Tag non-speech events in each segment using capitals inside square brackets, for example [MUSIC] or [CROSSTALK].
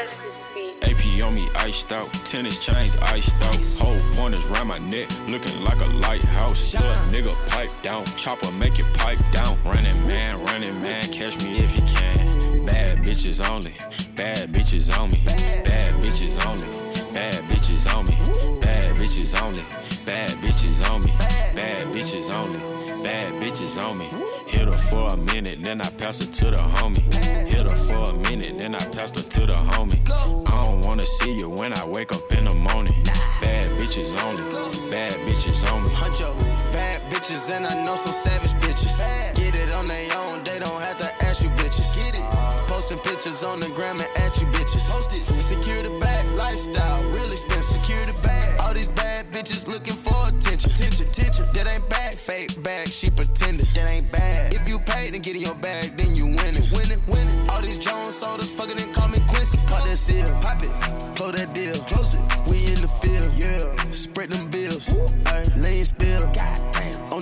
bless this beat. AP on me iced out, tennis chains iced out. Whole pointers round my neck, looking like a lighthouse. Little nigga pipe down, chopper make it pipe down. Running man, running man, catch me if you can. Bad bitches only, bad bitches on me, bad bitches only, bad bitches on me, bad bitches only, bad bitches on me, bad bitches only, bad bitches on me. Hit her for a minute, then I pass her to the homie. Hit her for a minute, then I pass her to the homie. I don't wanna see you when I wake up in the morning. Bad bitches only, bad bitches on me. Huncho, bad bitches, and I know some savage bitches. Get it on their own, they don't have to ask you bitches. Get it. Posting pictures on the gram and at you bitches. Secure the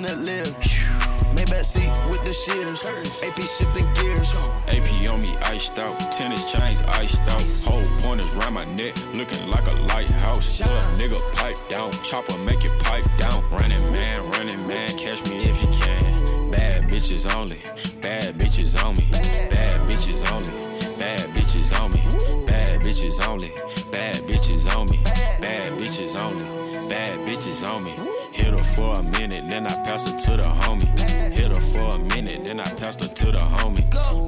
that lip. Maybach seat with the shears. AP shifting gears. AP on me iced out, tennis chains iced out. Whole pointers round my neck, looking like a lighthouse. Little nigga pipe down, chopper make it pipe down. Running man, running man, catch me if you can. Bad bitches only, bad bitches on me, bad bitches only, bad bitches on me, bad bitches only, bad bitches on me, bad bitches only, bad bitches on me. Hit her for a minute, then I pass her to the homie. Hit her for a minute, then I pass her to the homie.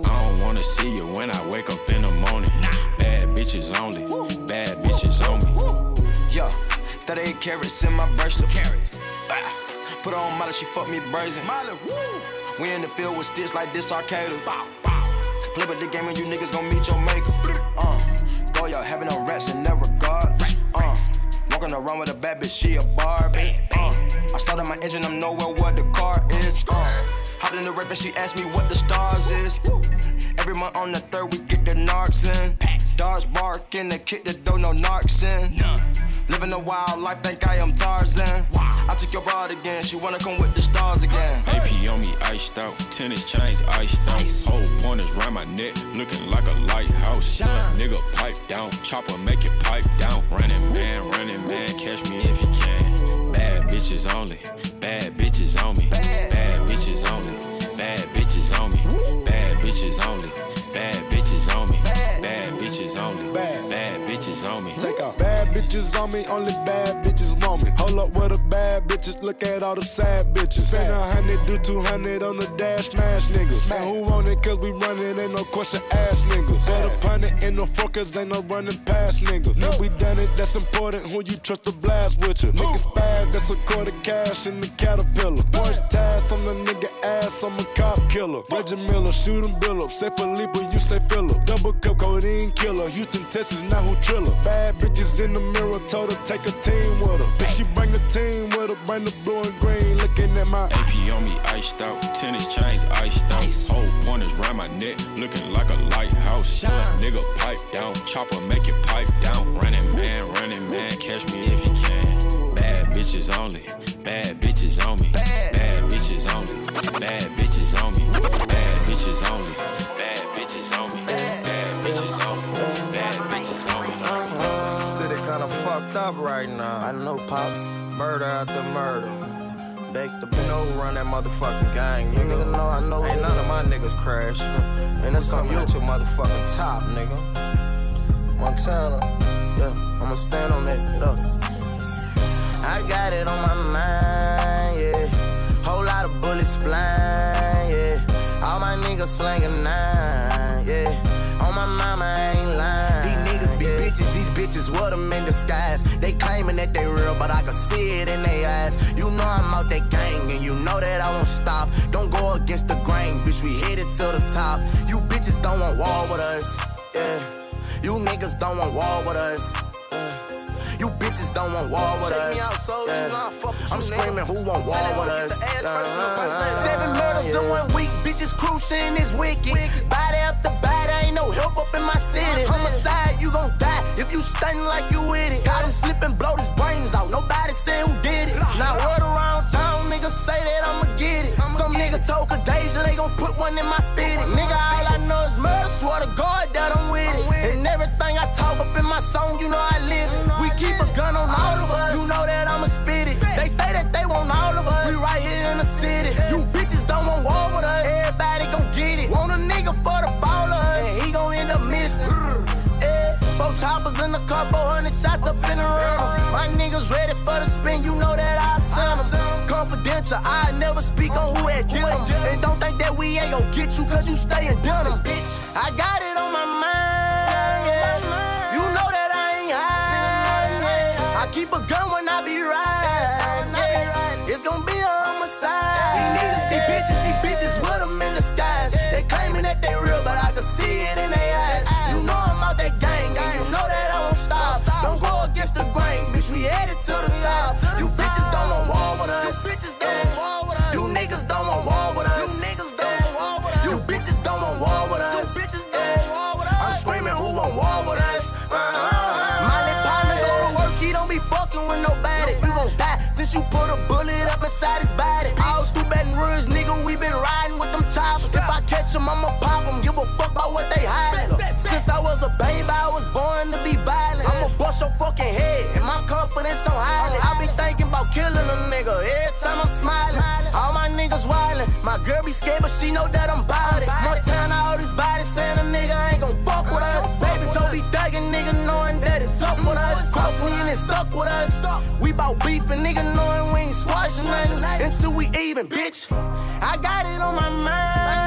I don't wanna see you when I wake up in the morning. Bad bitches only, bad bitches on me. Yo, 38 carats in my bracelet. Carrots. Put on Molly, she fuck me brazen. Molly, woo. We in the field with sticks like this arcade. Bow, bow. Flip it the game and you niggas gon' meet your maker. Uh, go y'all having no rats in that regard. Uh, walking around with a bad bitch, she a Barbie. I started my engine, I'm nowhere where the car is. Uh, hopped in the rap and she asked me what the stars is. Every month on the third, we get the narcs in. Dogs barking, they kick the door, no narcs in. Living a wild life, think I am Tarzan. I took your broad again, she wanna come with the stars again. AP on me iced out, tennis chains iced out. Whole pointers round my neck, looking like a lighthouse. Nigga pipe down, chopper make it pipe down. Running man, running man, catch me bitches only, bad bitches on me, bad bitches only, bad bitches on me, bad bitches only, bad bitches on me, bad bitches only, bad bitches on me. Take off. Bitches on me, only bad bitches want me. Hold up with the bad bitches, look at all the sad bitches. Spend a hundred, do two hundred on the dash, smash niggas. Man, who want it? Cause we running, ain't no question, ass niggas. Set a pun in no focus, ain't no running past niggas. No. We done it, that's important. Who you trust to blast with you? Niggas bad, that's a quarter cash in the caterpillar. Voice task on the nigga ass, I'm a cop killer. Reggie Miller, shoot him, bill up. Say Felipe, you say Philip. Double cup codeine killer. Houston, Texas, now who triller? Bad bitches in the mirror, told her take a team with her. If she bring a team with her, bring the blue and green. Looking at my AP on me iced out, tennis chains iced out. Whole pointers round my neck, looking like a lighthouse. Little nigga pipe down, chopper make it pipe down. Running man, running man, catch me if you can. Bad bitches only, bad bitches on me, bad bitches only, bad bitches on me, bad bitches only, bad bitches up right now. I know, Pops. Murder after murder. Back the You know who run that motherfucking gang, Nigga, nigga. know I know. Ain't none of my niggas crash. [LAUGHS] And that's on you. at your motherfucking top, nigga. Montana. Yeah, I'ma stand on that. Look. I got it on my mind, yeah. Whole lot of bullets flying, yeah. All my niggas slanging nine, bitches, with them in disguise. They claiming that they real, but I can see it in their eyes. You know I'm out that gang, and you know that I won't stop. Don't go against the grain, bitch, we hit it to the top. You bitches don't want war with us, yeah. You niggas don't want war with us. yeah. You bitches don't want war with us. yeah. I'm screaming, who want war with us? Uh, Seven murders in one week, bitches cruising is wicked. Body after body, no help up in my city. Homicide, you gon' die if you stunning like you with it. Caught him slipping, blow his brains out. Nobody say who did it. Now word around town, niggas niggas say that I'ma get it. Some nigga told Kadeja they gon' put one in my fitted. Nigga, all I know is murder. Swear to God that I'm with it. And everything I talk up in my song, you know I live it. We keep a gun on all of us. You know that I'ma spit it. They say that they want all of us. We right here in the city. You bitches don't want war with us. Get it. Want a nigga for the baller, and he gon' end up missing. Yeah, four choppers in the car, 400 shots up in the room. My niggas ready for the spin, you know that I send them. Confidential, I never speak on who had did them. And don't think that we ain't gon' get you, cause you stay in denim. Bitch, I got it on my mind, yeah. You know that I ain't high, yeah. I keep a gun when I be riding, yeah. It's gon' be a homicide. With nobody. You gon' die since you put a bullet up inside his body. All through Baton Rouge, nigga, If I catch them, I'ma pop them. Give a fuck about what they hiding. Since I was a baby, I was born to be violent. I'ma bust your fucking head, and my confidence on high. I be thinking about killing a nigga every time I'm smiling. All my niggas wildin'. My girl be scared, but she know that I'm bout it. Montana, all these bodies saying a nigga ain't gon' fuck with us. Baby Joe be thuggin', nigga knowing that it's up with us. Cross me and it's stuck with us. We bout beef and nigga knowing we ain't squashing nothing until we even, bitch. I got it on my mind.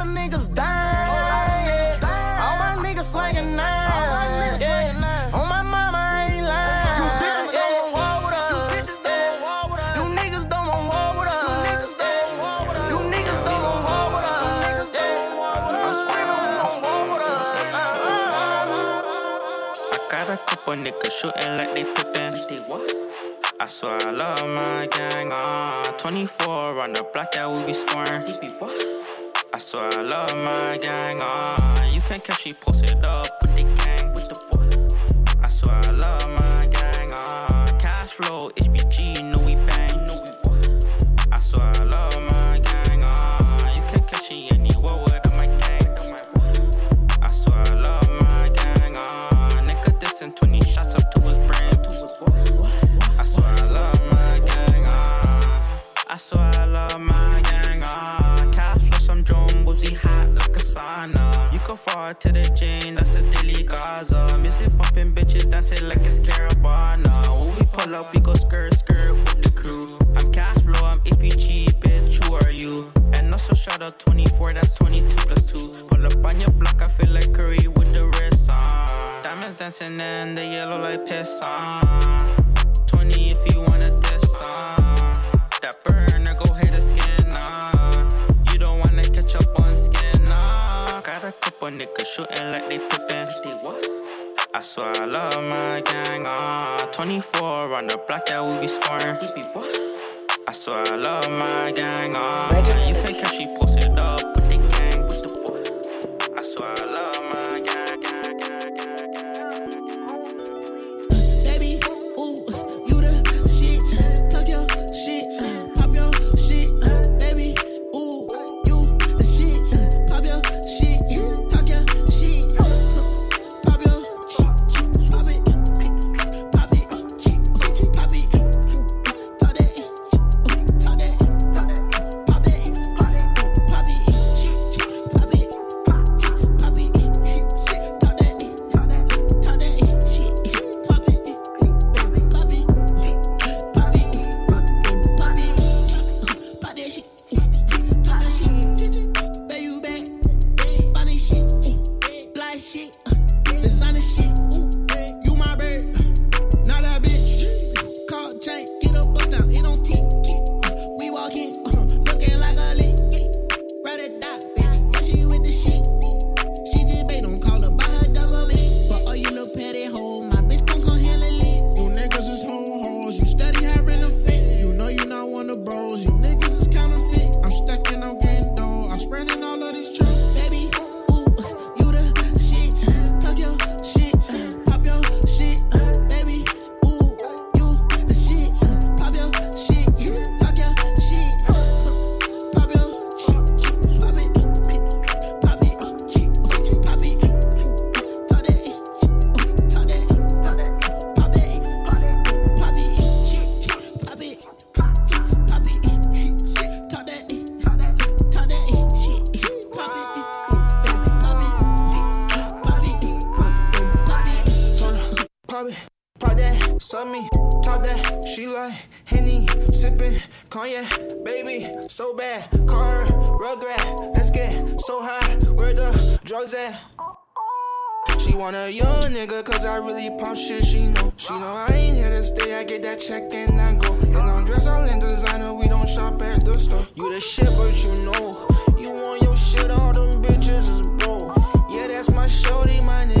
Yeah. Whole lot of niggas dying. Yeah. All my niggas slanging nine. Yeah. On my mama, I ain't lying. You bitches don't want war with us. You bitches don't want war with us. You niggas don't want war with us. You niggas don't want war with us. You niggas don't want war with us. You niggas don't want war with us. I'm screaming, who want war with us? I got a couple niggas shooting like they pippin'. They what? I swear I love my gang. Ah, 24 on the block that we be scoring. He be what? Swear I love my gang. Ah, you can't catch me posted up with the gang. With the far to the chain, that's a daily Gaza. Miss it bumping bitches dancing like it's Caravana. When we pull up, we go skirt skirt with the crew. I'm cash flow, I'm APG, bitch. Who are you? And also shout out 24, that's 22 plus 2. Pull up on your block, I feel like Curry with the wrist on. Diamonds dancing in the yellow like piss on. Shooting like they pippin'. They what? I swear I love my gang. Ah, 24 on the block that we be scoring. We be what? I swear I love my gang. Ah, you can catch me posted Oh, sippin', cognac, baby, so bad, her, rugrat, let's get so high, where the drugs at? She want a young nigga, cause I really pump shit, she know. She know I ain't here to stay, I get that check and I go. And I'm dressed all in designer, we don't shop at the store. You the shit, but you know, you want your shit, all them bitches is broke. Yeah, that's my shorty, my niggas,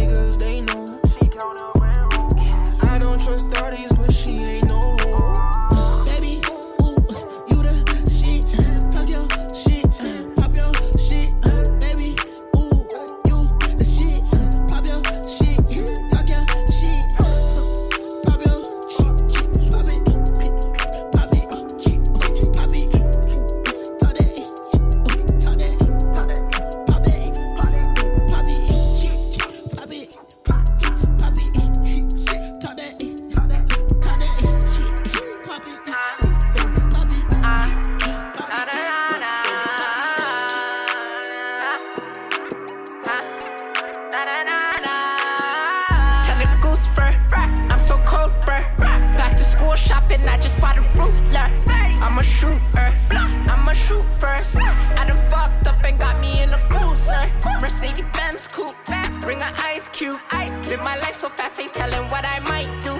shoot first. I done fucked up and got me in a cruiser. Mercedes Benz coupe. Bring an ice cube. Live my life so fast, ain't telling what I might do.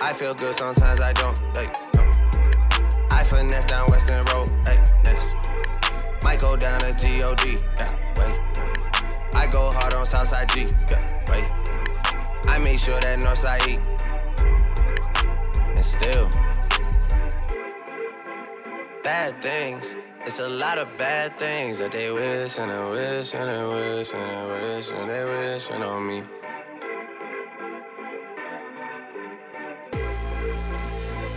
I feel good, sometimes I don't. Hey, no. I finesse down Weston Road. Hey, next. Might go down to G-O-D. Yeah, wait. I go hard on Southside G. Yeah, wait. I make sure that Northside eat. And still, bad things. It's a lot of bad things that they wish and they wish and they wish and they wish and they wishing on me.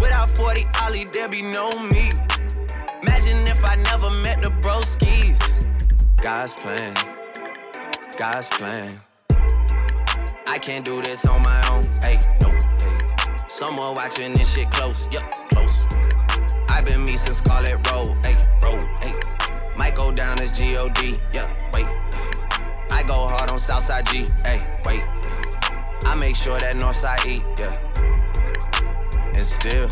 Without 40 Oli, there be no me. Imagine if I never met the broskies. God's plan, God's plan. I can't do this on my own, hey, no, hey. Someone watching this shit close, yup, close. I've been me since Scarlett Road, hey, road, hey. Might go down as G-O-D, yeah, wait. I go hard on Southside G, hey, wait. I make sure that Northside eat, yeah. And still,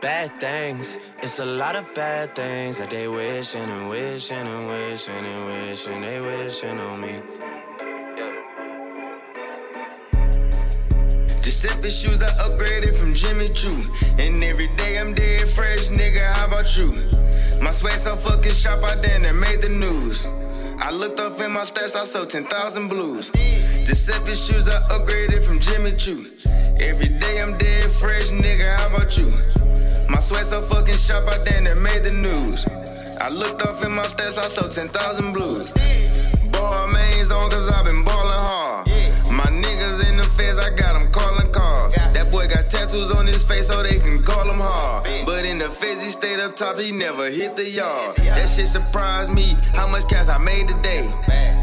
bad things. It's a lot of bad things that they wishing and wishing and wishing and wishing they wishing on me. Giuseppe shoes I upgraded from Jimmy Choo. And every day I'm dead fresh, nigga. How about you? My sweat so fucking sharp, I damn near made the news. I looked up in my stats, I sold 10,000 blues. Giuseppe shoes I upgraded from Jimmy Choo. Every day I'm dead fresh, nigga. How about you? My sweat so fucking sharp, I damn near made the news. I looked off in my stats, I sold 10,000 blues. Balmains on, cause I've been ballin' hard. My niggas in the feds, I got them calling cars. That boy got tattoos on his face so they can call him hard. But in the feds, he stayed up top, he never hit the yard. That shit surprised me, how much cash I made today.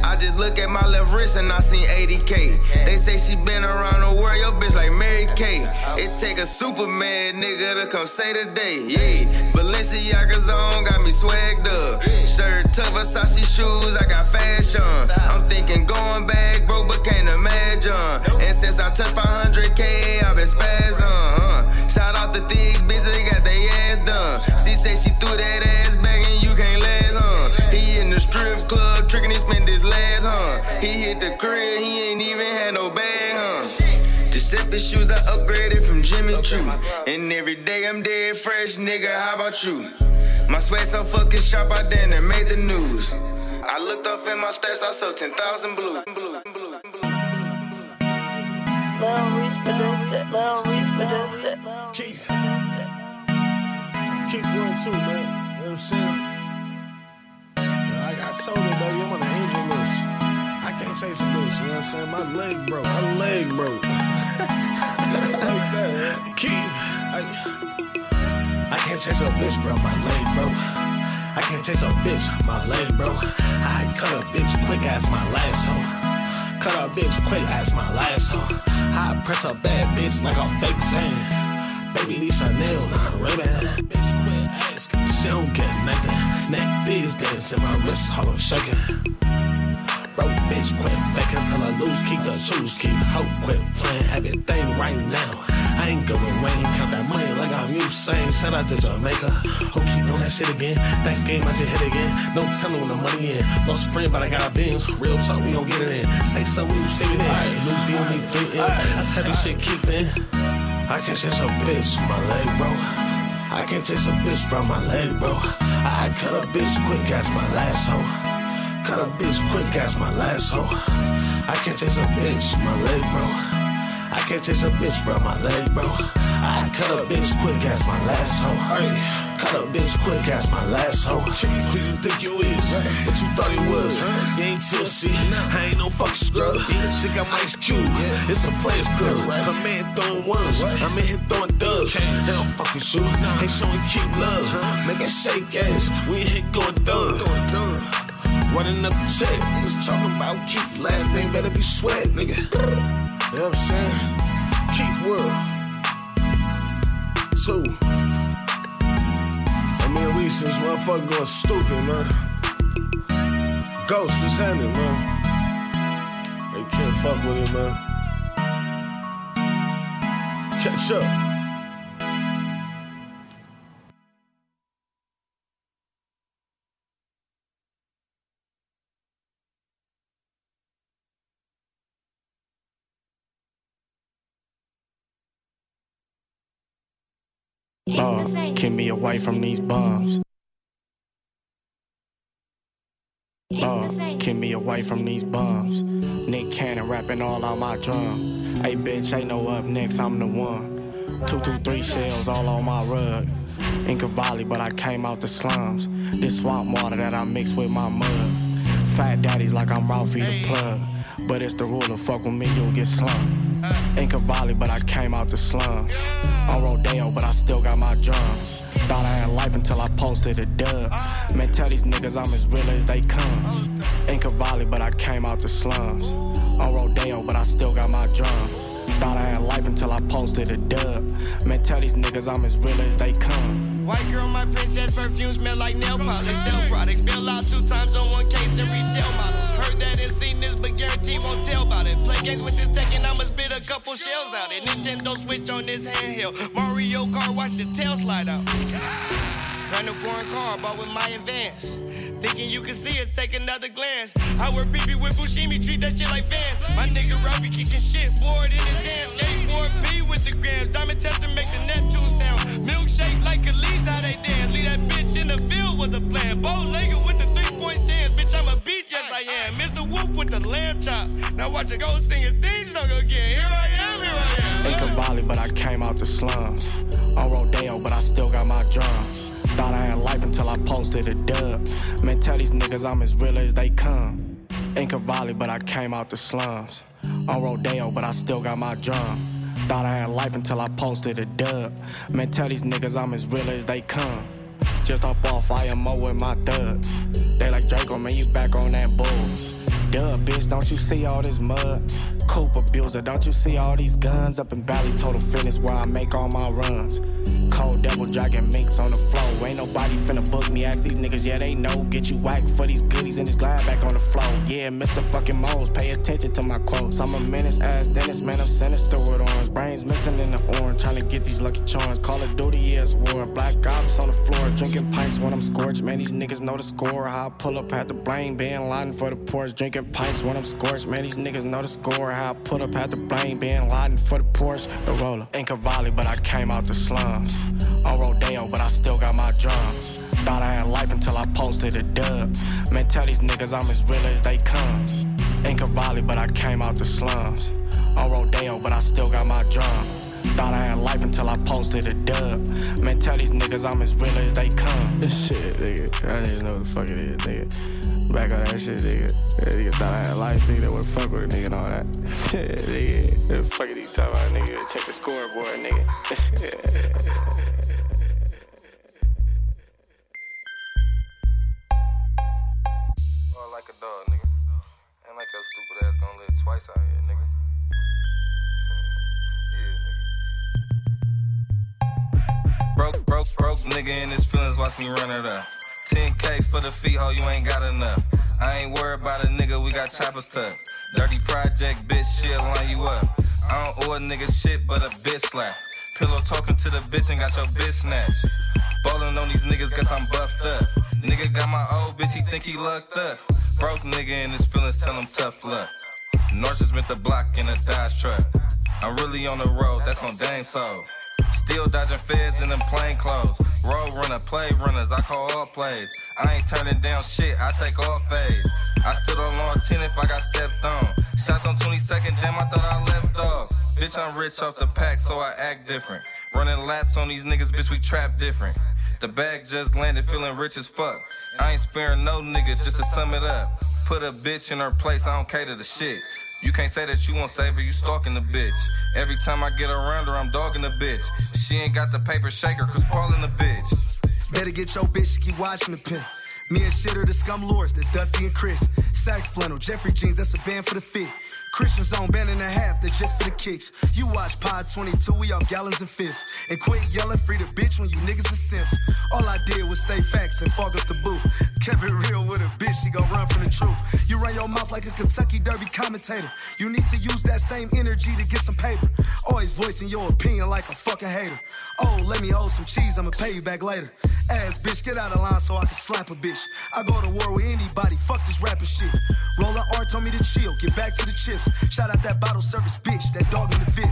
I just look at my left wrist and I seen 80K. They say she been around the world, your bitch like Mary Kay. It take a Superman nigga to come say today. Yeah, Balenciaga's on, got me swagged up. Shirt tuck, Versace shoes, I got fashion. I'm thinking going back, bro, but can't imagine. And since I touched 500K, I've been spazzing. Uh. Shout out the thick bitch, they got their ass done. She say she threw that ass He hit the crib, he ain't even had no bag, huh? Giuseppe shoes I upgraded from Jimmy Choo. And every day I'm dead fresh, nigga, how about you? My sweat so fucking sharp, I damn near made the news. I looked off in my stats, I sold 10,000 blue. blue, blue, blue. Lil Reese produced it. Lil Reese produced it. Keith. Keith one too, man. You know what I'm saying? Like I told her though, you're on the angel list. I can't chase a bitch, you know what I'm saying? My leg broke. My leg broke. [LAUGHS] Keith. I, I can't chase a bitch, bro. My leg broke. I can't chase a bitch, my leg broke. I cut a bitch quick as my last hoe. Cut a bitch quick as my last hoe. I press a bad bitch like a fake Zane. Baby, these Chanel, not Ray-Ban. Bitch, quit asking. She don't get nothing. Neck these days in my wrist, hollow shaking. Bro, bitch, quit faking till I lose. Keep the shoes, keep hope, quit playing. Everything right now. I ain't going away. Count that money like I'm Usain. Shout out to Jamaica. Hope keep on that shit again. Thanks game, I just hit again. No telling when the money in. Lost a friend, but I got a beans. Real talk, we gon' get it in. Say something, we say it in. New deal, need three M's. That's heavy shit, keep in. I can't chase a bitch, from my leg, bro. I can't chase a bitch from my leg, bro. I cut a bitch quick as my last hoe. Cut a bitch quick as my last hoe. I can't chase a bitch, my leg, bro. I can't chase a bitch from my leg, bro. I cut a bitch quick as my last hoe. Ay, cut a bitch quick as my last hoe. Who you think you is? What you thought he was? You ain't tipsy. I ain't no fucking scrub. Think I'm Ice Cube. It's the Players Club. A man throwing ones. I'm in here throwing dubs. They don't fucking shoot. Ain't showing cute love. Make it shake ass. We in here going dumb. Running up the check, niggas talking about Keith's last name better be sweat, nigga. You know what I'm saying? Keith World. Two. I mean, we since motherfucker going stupid, man. Ghost, what's happening, man? They can't fuck with it, man. Catch up. Uh, keep me away from these bums. Uh, keep me away from these bums. Nick Cannon rapping all on my drum. Hey bitch, ain't no up next, I'm the one. Two, two, three shells all on my rug. In Cavalli, but I came out the slums. This swamp water that I mix with my mud. Fat daddies like I'm Ralphie the plug. But it's the rule of fuck with me, you'll get slumped. In Cavalli, but I came out the slums. On Rodeo, but I still got my drums. Thought I had life until I posted a dub. Man, tell these niggas I'm as real as they come. In Cavalli, but I came out the slums. On Rodeo, but I still got my drums. Thought I had life until I posted a dub. Man, tell these niggas I'm as real as they come. White girl, my princess perfume smell like nail polish. Sell products, bill out two times on one case and retail models. Heard that and seen this, but guarantee won't tell about it. Play games with this tech and I'ma spit a couple shells out it. Nintendo Switch on this handheld. Mario Kart, watch the tail slide out. Brand new foreign car, bought with my advance. Thinking you can see us, take another glance. I wear BB with Fushimi, treat that shit like fans. My nigga Robbie kicking shit, board in his hands. J4P with the gram. Diamond tester make the Neptune sound. Milkshake like Elise, how they dance. Leave that bitch in the field with a plan. Bow the lamb chop. Now watch it go sing his theme song again. Here I am, here I am. In Cavalli, but I came out the slums. On Rodeo, but I still got my drums. Thought I had life until I posted a dub. Man, tell these niggas I'm as real as they come. In Cavalli, but I came out the slums. On Rodeo, but I still got my drum. Thought I had life until I posted a dub. Man, tell these niggas I'm as real as they come. Just up off IMO with my thugs. They like Draco, man, you back on that bull. Duh, bitch, don't you see all this mud? Coop abuser, don't you see all these guns? Up in Bally Total Fitness where I make all my runs. Cold devil dragon minks on the floor. Ain't nobody finna book me. Ask these niggas, yeah, they know. Get you whacked for these goodies and this glide back on the floor. Yeah, Mr. fucking Moles, pay attention to my quotes. I'm a menace ass dentist, man, I'm sinister with orange. Brains missing in the orange, trying to get these lucky charms. Call of Duty, yes, war. Black ops on the floor, drinking pints when I'm scorched. Man, these niggas know the score. How I pull up, had the blame, being lying for the porch. Drinking pints when I'm scorched. Man, these niggas know the score. How I pull up, had the blame, being lying for the porch. The roller. In Cavalli, but I came out the slums. On Rodeo, but I still got my drums. Thought I had life until I posted a dub. Man, tell these niggas I'm as real as they come. In Cavalli, but I came out the slums. On Rodeo, but I still got my drum. Thought I had life until I posted a dub. Man, tell these niggas I'm as real as they come. This shit, nigga. I didn't know what the fuck it is, nigga. Back on that shit, nigga. That nigga thought I had life, nigga. That would fuck with a nigga and all that. [LAUGHS] Shit, nigga. The fuck are you talking about, nigga? Check the scoreboard, nigga. Or like a dog, nigga. Ain't like your stupid ass gonna live twice out here, nigga. Broke, broke, broke nigga in his feelings, watch me run it up. 10K for the feet, ho, you ain't got enough. I ain't worried about a nigga, we got choppers tucked. Dirty project, bitch, she'll line you up. I don't owe a nigga shit, but a bitch slap. Pillow talking to the bitch and got your bitch snatched. Ballin' on these niggas, guess I'm buffed up. Nigga got my old bitch, he think he lucked up. Broke nigga in his feelings, tell him tough luck. North just meant the block in a Dodge truck. I'm really on the road, that's on Dame Soul. Still dodging feds in them plain clothes. Road runner, play runners, I call all plays. I ain't turning down shit, I take all phase. I stood on long 10 if I got stepped on. Shots on 22nd, damn, I thought I left dog. Bitch, I'm rich off the pack, so I act different. Running laps on these niggas, bitch, we trap different. The bag just landed, feeling rich as fuck. I ain't sparing no niggas, just to sum it up. Put a bitch in her place, I don't cater to shit. You can't say that you won't save her, you stalking the bitch. Every time I get around her, I'm dogging the bitch. She ain't got the paper shaker, cause Paul in the bitch. Better get your bitch, she keep watching the pin. Me and shit are the scum lords, the Dusty and Chris. Sax flannel, Jeffrey jeans, that's a band for the fit. Christian zone, band and a half, they're just for the kicks. You watch Pod 22, we off gallons and fists. And quit yelling free the bitch when you niggas are simps. All I did was stay facts and fog up the booth. Kept it real with a bitch, she gon' run from the truth. You run your mouth like a Kentucky Derby commentator. You need to use that same energy to get some paper. Always voicing your opinion like a fucking hater. Oh, let me hold some cheese, I'ma pay you back later. Ass bitch, get out of line so I can slap a bitch. I go to war with anybody, fuck this rapper shit. Roller R told me to chill, get back to the chips. Shout out that bottle service bitch, that dog in the fit.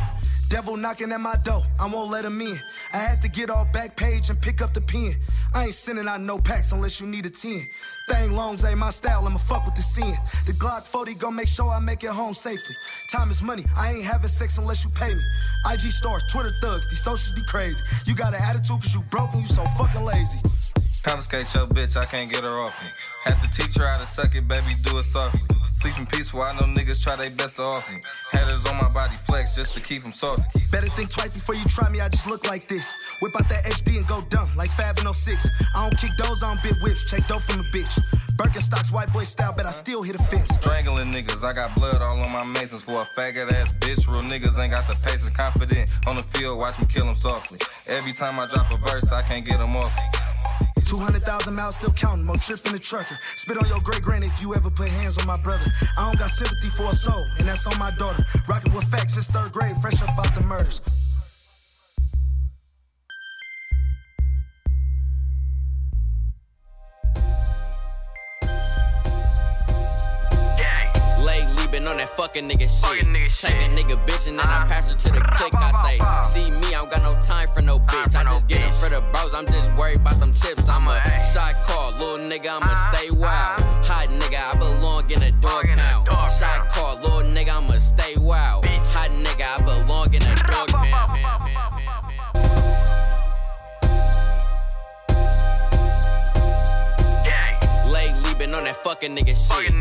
Devil knocking at my door, I won't let him in. I had to get off back page and pick up the pen. I ain't sending out no packs unless you need a 10. Thing longs ain't my style, I'ma fuck with the sin. The Glock 40 gon' make sure I make it home safely. Time is money, I ain't having sex unless you pay me. IG stars, Twitter thugs, these socials be crazy. You got an attitude cause you broke and you so fucking lazy. Confiscate your bitch, I can't get her off me. Had to teach her how to suck it, baby, do it softly. Sleeping peaceful, I know niggas try their best to off me. Headers on my body flex just to keep them soft. Better think twice before you try me, I just look like this. Whip out that HD and go dumb, like Fab in 06. I don't kick those on big whips, check dope from a bitch. Birkenstocks, white boy style, but I still hit a fence. Strangling niggas, I got blood all on my masons for a faggot ass bitch. Real niggas ain't got the patience, confident on the field, watch me kill them softly. Every time I drop a verse, I can't get them off. 200,000 miles still counting, more trip than a trucker. Spit on your great granny if you ever put hands on my brother. I don't got sympathy for a soul, and that's on my daughter. Rockin' with facts since third grade, fresh up out the murders. That fucking nigga shit. Take a nigga bitch and then I pass her to the click. I say, see me, I don't got no time for no bitch. I just get them for the bros, I'm just worried about them chips. I'm a shot call, little nigga, I'ma stay wild. Hot nigga, I belong in a dog pound. Shot call, little nigga, I'ma stay wild. Hot nigga, I belong in a dog pound. On that fucking nigga shit.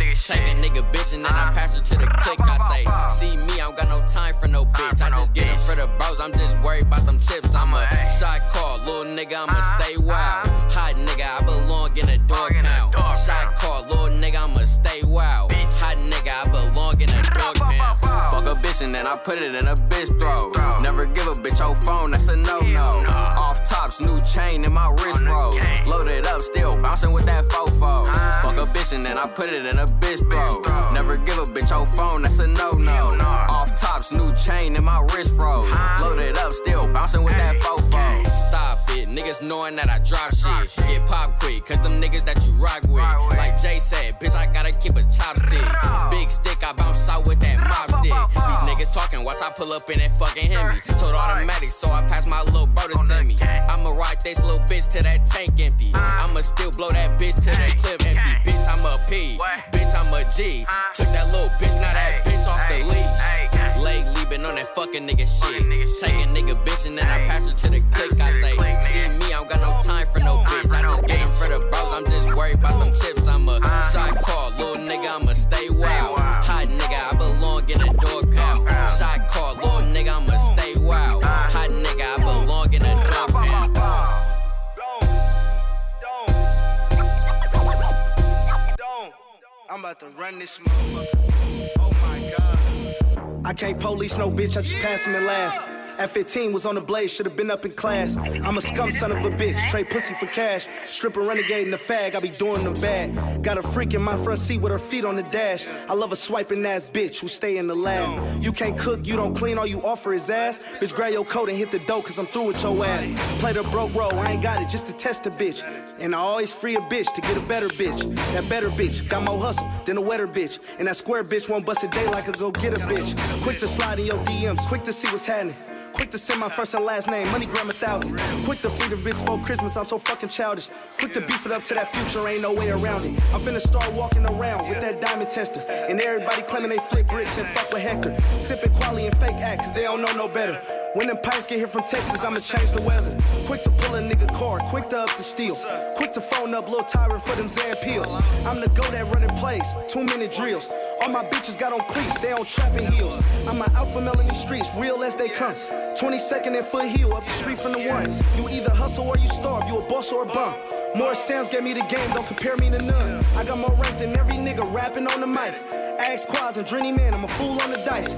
And then I pass it to the click. I say, see me, I don't got no time for no bitch. I just get them for the bros, I'm just worried about them chips. I'm a shot call, little nigga, I'ma stay wild. Hot nigga, I belong in a dog pound. Shot call, little nigga, I'ma stay wild. Hot nigga, I belong in a dog pound. Fuck a bitch and then I put it in a bitch throat. Never give a bitch your phone, that's a no no. Tops, new chain in my wrist roll. Loaded up, still bouncing with that fofo. Fuck a bitch and then I put it in a bitch throat. Never give a bitch your phone, that's a no no. Off tops, new chain in my wrist roll. Loaded up, still bouncing with that fofo. Stop it, niggas knowing that I drop shit. Get pop quick, cause them niggas that you rock with. Like Jay said, bitch, I gotta keep a chopstick. Big stick, I bounce out with that mob stick. These niggas talking, watch I pull up in that fucking Hemi. Told automatic, so I pass my little bro to send me. I'ma ride this little bitch till that tank empty. I'ma still blow that bitch till that clip empty. Bitch, I'm a P. Bitch, I'm a G. Took that little bitch, now that bitch off the leash. Lately been on that fucking nigga shit. Take a nigga bitch and then I pass her to the click. I say, see me, I don't got no time for no bitch. I just get them for the bros, I'm just worried about them chips. I'm a shot call, little nigga, I'ma stay wild. Hot nigga, I belong in a dog pound. Shot call, little nigga, I'ma stay wild. Hot nigga, I belong in a dog pound. I'm about to run this motherfucker. I can't police no bitch, I just pass him and laugh. At 15, was on the blade, should've been up in class. I'm a scum son of a bitch, trade pussy for cash. Stripper renegade in the fag, I be doing them bad. Got a freak in my front seat with her feet on the dash. I love a swiping ass bitch who stay in the lab. You can't cook, you don't clean, all you offer is ass. Bitch, grab your coat and hit the dough, cause I'm through with your ass. Play the broke role, I ain't got it just to test a bitch. And I always free a bitch to get a better bitch. That better bitch got more hustle than a wetter bitch. And that square bitch won't bust a day like a go get a bitch. Quick to slide in your DMs, quick to see what's happening. Quick to send my first and last name, money gram a thousand. Quick to feed a bitch for Christmas, I'm so fucking childish. Quick to beef it up to that future, ain't no way around it. I'm finna start walking around with that diamond tester. And everybody claiming they flip bricks and fuck with Hector. Sipping quality and fake act, cause they don't know no better. When them pints get here from Texas, I'ma change the weather. Quick to pull a nigga car, quick to up the steel. Quick to phone up Lil Tyrant for them Zan pills. I'm the go that running plays, two minute drills. All my bitches got on cleats, they on trapping heels. I'm an alpha male in these streets, real as they come. 22nd and foot heel up the street from the ones. You either hustle or you starve, you a boss or a bum. More Sam's gave me the game, don't compare me to none. I got more rank than every nigga rapping on the mic. Ask Quaz and Drenny Man, I'm a fool on the dice.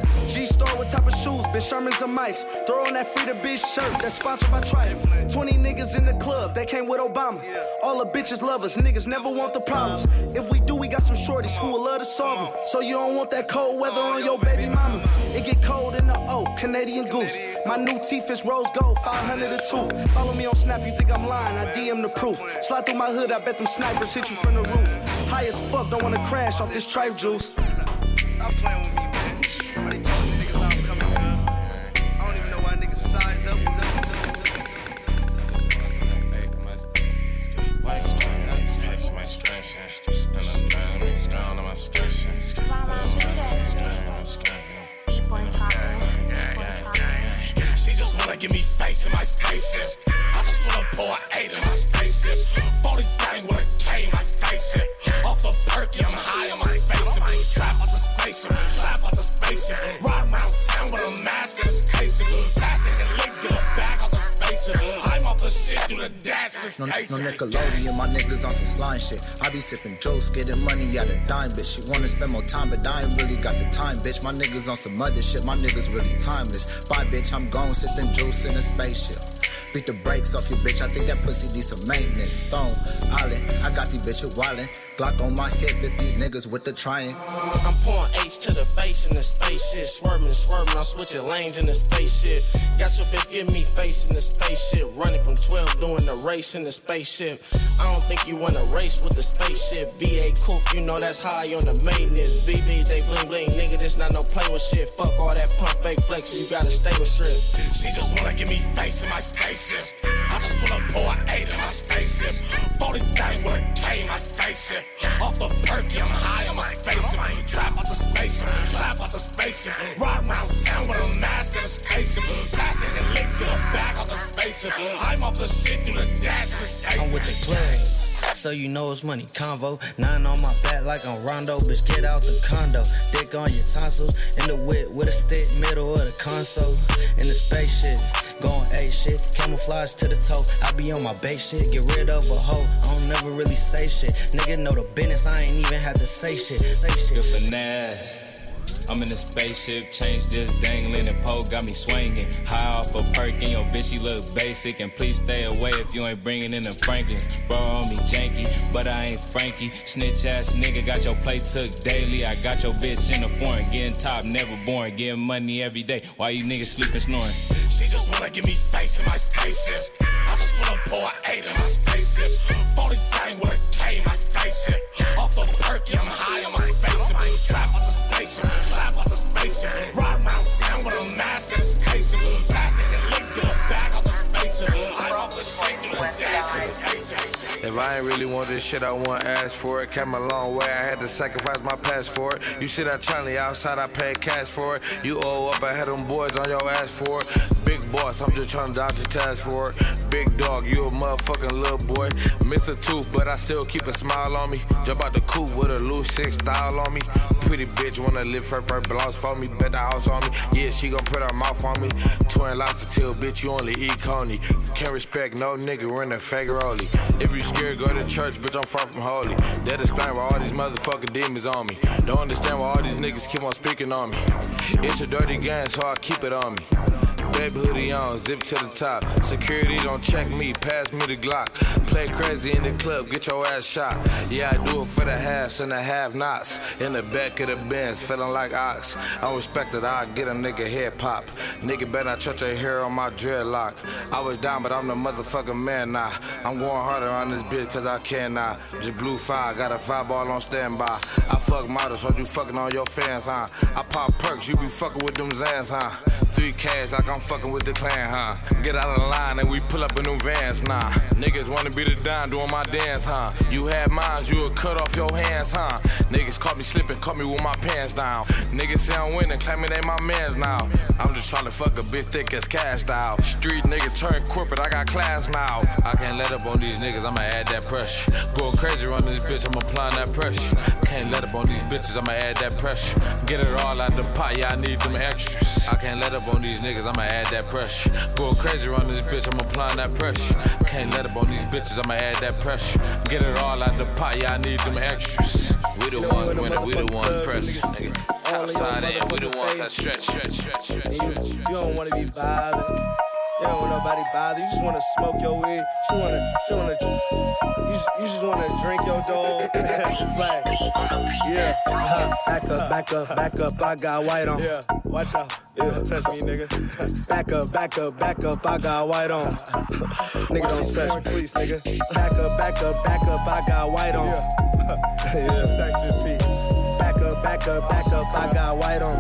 With type of shoes, bitch Sherman's and Mike's. Throw on that free to bitch shirt that's sponsored by Triumph. 20 niggas in the club, they came with Obama. All the bitches love us, niggas never want the problems. If we do, we got some shorties who will love to solve them. So you don't want that cold weather on your baby mama. It get cold in the O, Canadian goose. My new teeth is rose gold, 500 a tooth. Follow me on Snap, you think I'm lying, I DM the proof. Slide through my hood, I bet them snipers hit you from the roof. High as fuck, don't wanna crash off this tripe juice. Stop playing with me, She just wanna give me face in my spaceship. I just wanna pour eight in my spaceship. 40 gang with a K in my spaceship. Off a perky, I'm high on my spaceship. Trap spaceship. Fly out the spaceship. Ride around town with a mask and a spaceship. Plastic and legs get a bag out the spaceship. I'm off the shit through the dash of the No, spaceship. no Nickelodeon, my niggas on some slime shit. I be sipping jokes, getting money out of dime, bitch. She wanna spend more time, but I ain't really got the time, bitch. My niggas on some other shit, my niggas really timeless. Bye, bitch, I'm gone, sipping juice in a spaceship. Beat the brakes off your bitch, I think that pussy needs some maintenance. Stone Island, I got these bitches wildin'. Glock on my hip if these niggas with the trying. I'm pouring H to the face in the spaceship. Swerving and swerving, I'm switching lanes in the spaceship. Got your bitch give me face in the spaceship. Running from 12, doing the race in the spaceship. I don't think you wanna race with the spaceship. VA coupe, you know that's high on the maintenance. VBJ bling bling, nigga, this not no play with shit. Fuck all that pump fake flex, you gotta stay with strip. She just wanna give me face in my spaceship. Just wanna pour eight in my spaceship. 40 thing with a K in my spaceship. Off the perky, I'm high on my spaceship. Trap out the spaceship, clap out the spaceship. Ride around town with a mask and a spaceship. Plastic and legs get a bag out the spaceship. I'm off the shit through the dash of the spaceship. I'm with the clearing. So you know it's money convo. Nine on my back like I'm Rondo. Bitch, get out the condo. Dick on your tonsils. In the whip with a stick, middle of the console. In the spaceship. Going A shit. Camouflage to the toe. I be on my base shit. Get rid of a hoe. I don't never really say shit. Nigga know the business. I ain't even had to say shit. Say shit. Good finesse. I'm in a spaceship, change just dangling and pole got me swinging. High off a perk and your bitch, she look basic. And please stay away if you ain't bringing in the Franklins. Bro, on me janky, but I ain't Frankie. Snitch ass nigga, got your plate took daily. I got your bitch in the foreign, getting top, never born, getting money every day. Why you niggas sleeping snoring? She just wanna give me face in my spaceship. I just wanna pour an eight in my spaceship. 40 thing with a K in my spaceship. Off the perky, I'm high on my spaceship. Trap If I ain't really want this shit, I won't ask for it. Came a long way, I had to sacrifice my past for it. You see that Charlie outside, I paid cash for it. You owe up, I had them boys on your ass for it. Big boss, I'm just trying to dodge the task for it. Big dog, you a motherfucking little boy. Miss a tooth, but I still keep a smile on me. Jump out the coop with a loose six style on me. Pretty bitch wanna live her purple blouse for me. Bet the house on me. Yeah, she gon' put her mouth on me. Twin lobster tail, bitch, you only eat coney. Can't respect no nigga running fake rolly. If you scared, go to church, bitch, I'm far from holy. That explain why all these motherfucking demons on me. Don't understand why all these niggas keep on speaking on me. It's a dirty game, so I keep it on me. Baby hoodie on, zip to the top. Security don't check me, pass me the Glock. Play crazy in the club, get your ass shot. Yeah, I do it for the halves and the have nots. In the back of the Benz, feeling like ox. I respect it, I get a nigga head pop. Nigga better not touch a hair on my dreadlock. I was down, but I'm the motherfucking man now. I'm going harder on this bitch cause I can now. Just blue fire, got a five ball on standby. I fuck models, so you fucking on your fans, huh? I pop perks, you be fucking with them Zans, huh? Three cash like I'm fucking with the clan, huh? Get out of the line and we pull up in them vans, nah. Niggas wanna be the dime doing my dance, huh? You had mines, you would cut off your hands, huh? Niggas caught me slipping, caught me with my pants down. Niggas say I'm winning, claiming they my mans now. I'm just trying to fuck a bitch thick as cash style. Street nigga turn corporate, I got class now. I can't let up on these niggas, I'ma add that pressure. Going crazy around this bitch, I'm applying that pressure. Can't let up on these bitches, I'ma add that pressure. Get it all out the pot, yeah, I need them extras. I can't let up on these niggas, I'ma add that pressure. Going crazy around this bitch, I'm applying that pressure. Can't let up on these bitches, I'ma add that pressure. Get it all out the pot, yeah, I need them extras. We the ones winning, we the ones pressing, nigga. Top side in, we the ones that stretch, stretch, stretch, stretch, stretch. You don't wanna be bothered. You don't want nobody bother. You just wanna smoke your weed. You wanna, you wanna, you, just- you just wanna drink your dog. [LAUGHS] like, yeah. Uh, back up, back up, back up. I got white on. Yeah, watch out. Yeah, touch me, nigga. [LAUGHS] Back up, back up, back up. I got white on. [LAUGHS] nigga, don't touch me, please, nigga. Back up, back up, back up. I got white on. Yeah, it's a sexist beat. Back up, back up, back up. I got white on.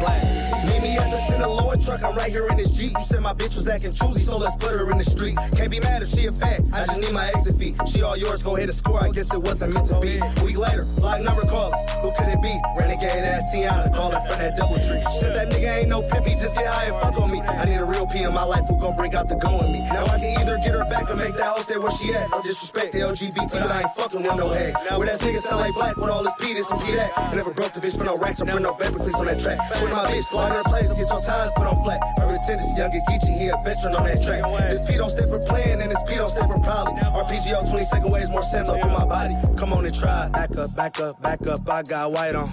Black. Meet me at the Lord truck, I'm right here in this Jeep. You said my bitch was acting choosy, so let's put her in the street. Can't be mad if she a fat, I just need my exit fee. She all yours, go ahead and score, I guess it wasn't meant to be. Week later, block number call, who could it be? Renegade ass TM Rihanna, ballin' from that double tree. She said that nigga ain't no pimp, he just get high and fuck on me. I need a real P in my life who gon' bring out the go in me. Now I can either get her back or make that hoe stay where she at. No disrespect to LGBT, but I ain't fucking with no head. Where that nigga sound like black with all his P this and P that. I never broke the bitch for no racks or bring no vapor cleats on that track. Swing my bitch, out her place, get your ties put on flat. Urban tennis, younger Geechee, he a veteran on that track. This P don't stand for playing and this P don't stand for probably. RPGO 20 second ways more sense through my body. Come on and try. Back up, back up, back up, I got white on.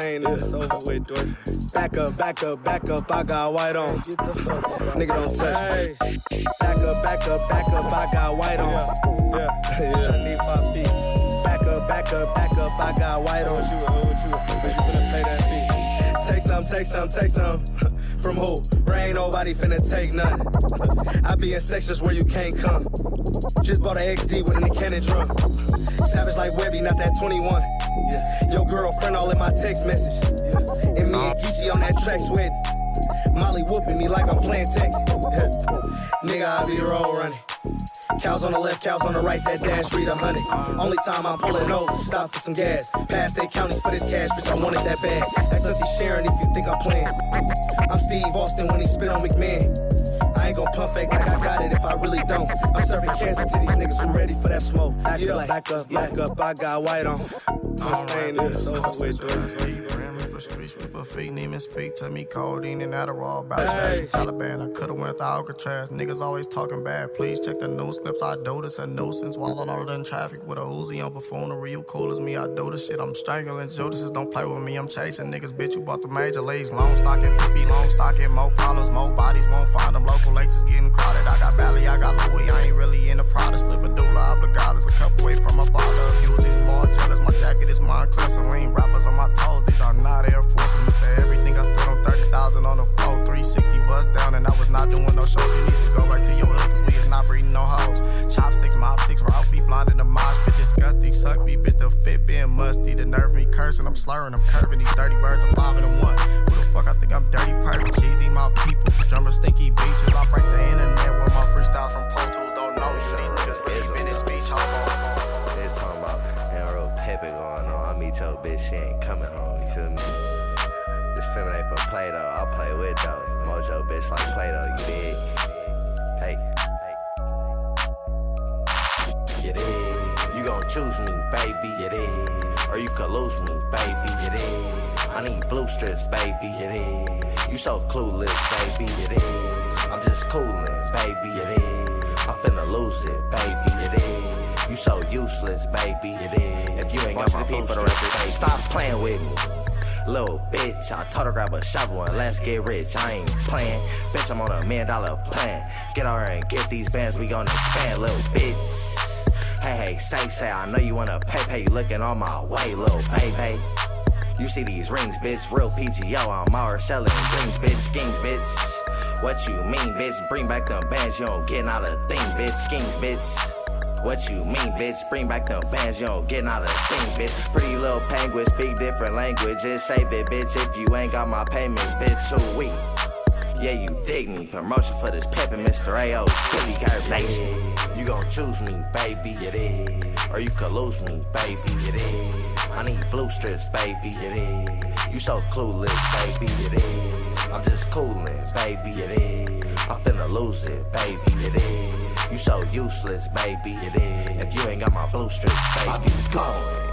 In this over with, door. Back up, back up, back up, I got white on. Get the fuck up. Nigga don't touch me. Back up, back up, back up, I got white on. Yeah, yeah. [LAUGHS] I need five feet. Back up, back up, back up, I got white on. You, what you, what you finna pay that fee? Take some, take some, take some. [LAUGHS] From who? Bro, ain't nobody finna take none. I be in sections where you can't come. Just bought an XD with an cannon drum. Savage like Webbie, not that 21. Yeah. Your girlfriend all in my text message. Yeah. And me and Geechee on that track sweating. Molly whooping me like I'm playing Tekken. [LAUGHS] Nigga, I be roll running. Cows on the left, cows on the right, that dash street a hundred. Only time I'm pulling over, stop for some gas. Past eight counties for this cash, bitch, I wanted that bad. That's Auntie Sharon if you think I'm playing. I'm Steve Austin when he spit on McMahon. I ain't gon' pump fake like I got it if I really don't. I'm serving cancer to these niggas who ready for that smoke. Yeah, back up, back up, I got white on. I'm saying this, over with, Street sweeper feet, didn't even speak to me. Codeine and Adderall, about hey. Taliban. I could've went to Alcatraz. Niggas always talking bad. Please check the news clips. I do this a nuisance while I'm all in traffic with a Uzi on buffoonery. You cool as me. I do this shit. I'm strangling Judases. Don't play with me. I'm chasing niggas. Bitch, you bought the major leagues. Long stocking, PP, long stocking. More problems, more bodies. Won't find them. Local lakes is getting crowded. I got Bally, I got Louis. I ain't really in the Prada. Split Badula, Obligadas. A couple away from my father. Uzis jealous. My jacket is Moncler. Celine rappers on my toes. These are not Air Forces. Mr. Everything I stood on 30,000 on the floor. 360 buzz down, and I was not doing no shows. You need to go back to your hood, cause we is not breeding no hoes. Chopsticks, mopsticks, Ralphie, blind in the mosh pit. Disgusting, suck me, bitch. The fit being musty. The nerve me cursing. I'm slurring, I'm curving. These 30 birds, I'm five and one. Who the fuck I think I'm dirty, perfect? Cheesy, my people. Drummer, stinky beaches. I break the internet with my freestyle from Pro Tools. Your bitch, she ain't coming home. You feel me? This film ain't for play though. I'll play with though. Mojo bitch like play though. You dig? Hey. You dig? You gon' choose me, baby. You dig? Or you could lose me, baby. You dig? I need blue strips, baby. You dig? You so clueless, baby. You dig? I'm just coolin', baby. You dig? I'm finna lose it, baby. You dig? You so useless, baby. If you ain't got my blue strips, stop playing with me. Little bitch, I told her grab a shovel and let's get rich. I ain't playing, bitch. I'm on a million dollar plan. Get on over and get these bands, we gon' expand, little bitch. Hey, hey, say, say, I know you wanna pay, pay. You looking on my way, little baby. You see these rings, bitch. Real PGO, I'm out selling dreams, bitch. Schemes, bitch. What you mean, bitch? Bring back them bands, you don't get not a thing, bitch. Schemes, bitch. What you mean, bitch? Bring back the bands, you don't get not a thing, bitch. Pretty little penguin, speak different languages. Save it, bitch, if you ain't got my payments, bitch. Too weak. Yeah, you dig me. Promotion for this pimpin', Mr. A.O. Billy Curve Nation. You gon' choose me, baby. It is. Or you could lose me, baby. It is. I need blue strips, baby. It is. You so clueless, baby. It is. I'm just coolin', baby. You dig? I'm finna lose it, baby. You dig? You so useless, baby. It is. If you ain't got my blue strips, baby. I be going.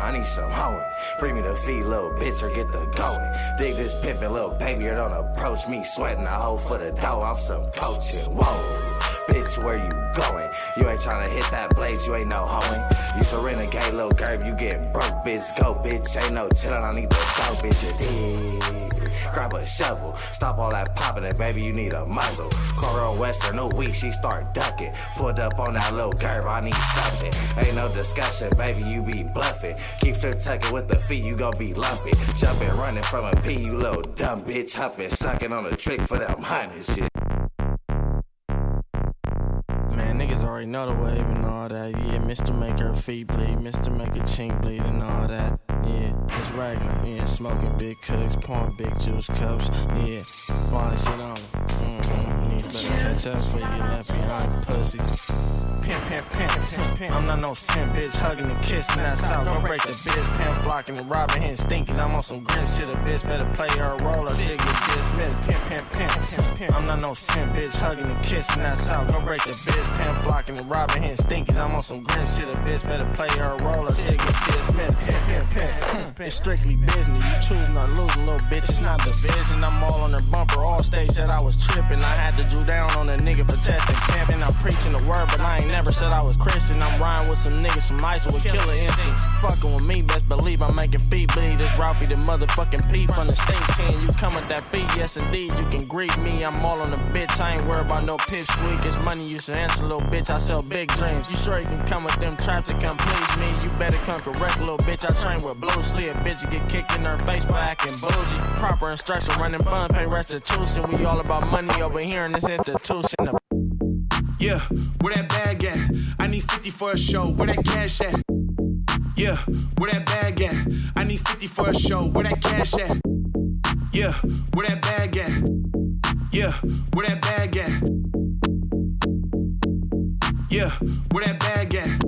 I need some hoeing. Bring me the feed, little bitch, or get the going. Dig this pimpin', little baby, or don't approach me. Sweating a hoe for the dough, I'm some coaching. Whoa, bitch, where you going? You ain't tryna hit that blade, you ain't no hoeing. You so renegade, little girl, you getting broke, bitch. Go, bitch, ain't no chillin', I need the dough, bitch, you dig? Grab a shovel, stop all that poppin', and baby, you need a muzzle. Coral Western, new week, she start ducking. Pulled up on that little curve, I need something. Ain't no discussion, baby, you be bluffing. Keep strip tucking with the feet, you gon' be lumpy. Jumping, running from a P, you little dumb bitch. Humping, sucking on the trick for them honey shit. Already know the wave and all that. Yeah, Mr. Make her feet bleed, Mr. Make her chink bleed and all that. Yeah, it's regular. Yeah, smoking big cooks, pouring big juice cups. Yeah, blowing shit on. Mm-hmm. Catch up before you left behind, pussy. Pimp, pimp, pimp, pimp, pimp. I'm not no simp, bitch. Hugging and kissing that south. Go break the bitch. Pimp blocking and robbing, hitting stinkies. I'm on some grin shit. A bitch better play her role or shit get dismissed. Pimp, pimp, pimp, pimp. I'm not no simp, bitch. Hugging and kissing that south. Go break the bitch. Pimp blocking and robbing, hitting stinkies. I'm on some grin shit. A bitch better play her role or shit get dismissed. Pimp, pimp, pimp. It's strictly business. You choose not losing, little bitch. It's not division. I'm all on the bumper. All state said I was tripping. I had to drew down on a nigga for testing pimping. I'm preaching the word, but I ain't never said I was Christian. I'm riding with some niggas from ISO with killer instincts. Fucking with me, best believe I'm making feet bleed. This Ralphie the motherfucking P from the stink team. You come with that beat, yes indeed. You can greet me. I'm all on the bitch. I ain't worried about no pitch squeak. It's money you should answer, little bitch. I sell big dreams. You sure you can come with them traps to come please me? You better come correct, little bitch. I train with blue sleeve. Bitch, you get kicked in her face by acting bougie. Proper instruction, running bun, pay restitution. We all about money over here in this institution. Yeah, where that bag at? I need 50 for a show. Where that cash at? Yeah, where that bag at? I need 50 for a show. Where that cash at? Yeah, where that bag at? Yeah, where that bag at? Yeah, where that bag at?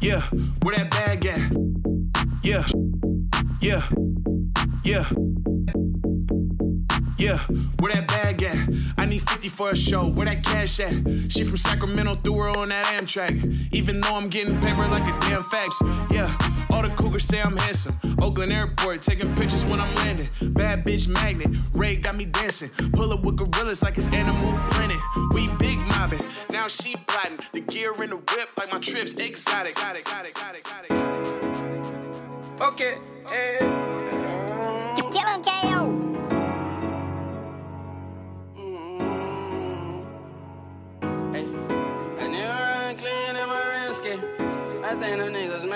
Yeah, where that bag at? Yeah, yeah, yeah. Yeah, where that bag at? I need 50 for a show. Where that cash at? She from Sacramento, threw her on that Amtrak. Even though I'm getting paper like a damn fax. Yeah, all the cougars say I'm handsome. Oakland Airport, taking pictures when I'm landing. Bad bitch magnet, Ray got me dancing. Pull up with gorillas like it's animal printed. We big mobbing, now she plotting. The gear in the whip like my trips exotic. Okay, eh. Kill him, KO. I never clean in my risky. I think them niggas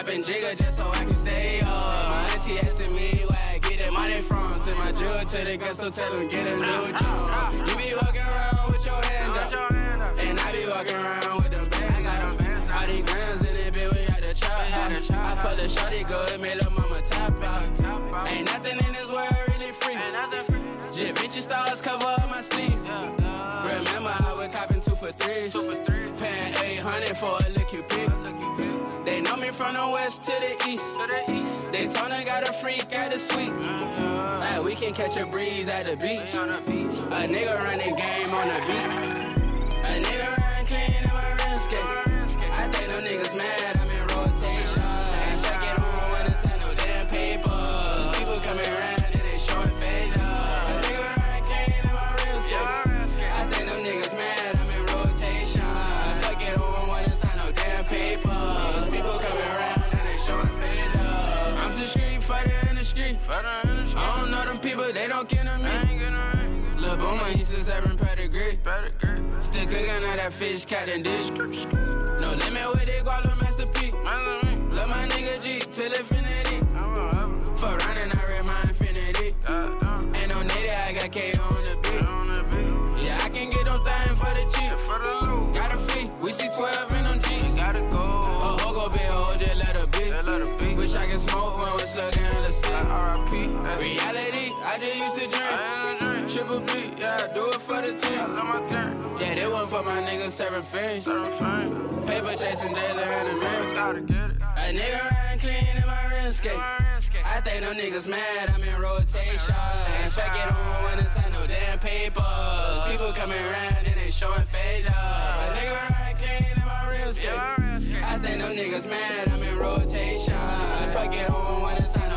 popping jigger just so I can stay up. My auntie asking me where I get that money from. Send my jewel to the gusto, tell them get a new job. You be walking around with your hand up. And I be walking around with them bands up. All these grams in it, bitch, we at the chop house. I fuck the shorty good, made her mama tap out. Ain't nothing in this world really free. Givenchy stars cover up my sleeve. Remember I was copping two for threes. Paying 800 for the west to the east. Daytona got a freak at the suite. Uh-huh. Like we can catch a breeze at the beach. A nigga run the game on the beat. A nigga run clean in my rim skate. I think them niggas mad, I'm in rotation. Fuck it on when it's in no damn papers. People coming around I don't know them people, they don't get on me. Lil' Boomer, he since having pedigree. Still cooking out that fish, cat and dish. No limit with it, guala Master P. Love my nigga G till infinity. For running, I read my infinity. Ain't no native, I got K on the beat. Yeah, I can get them things for the cheap. Got a fee, we see 12 I could smoke when we slugging in the sea. Reality, I just used to drink. Triple B, yeah, I do it for the team. Yeah, they one for my niggas serving fiends. Paper chasing daily in the mirror. Gotta get it. A nigga run clean in my rim skate. I think them niggas mad, I'm in rotation. And Fuck it on when it's in no damn papers. People coming around and they showing fade love. A nigga and them niggas mad. I'm in rotation. If I get home, wanna sign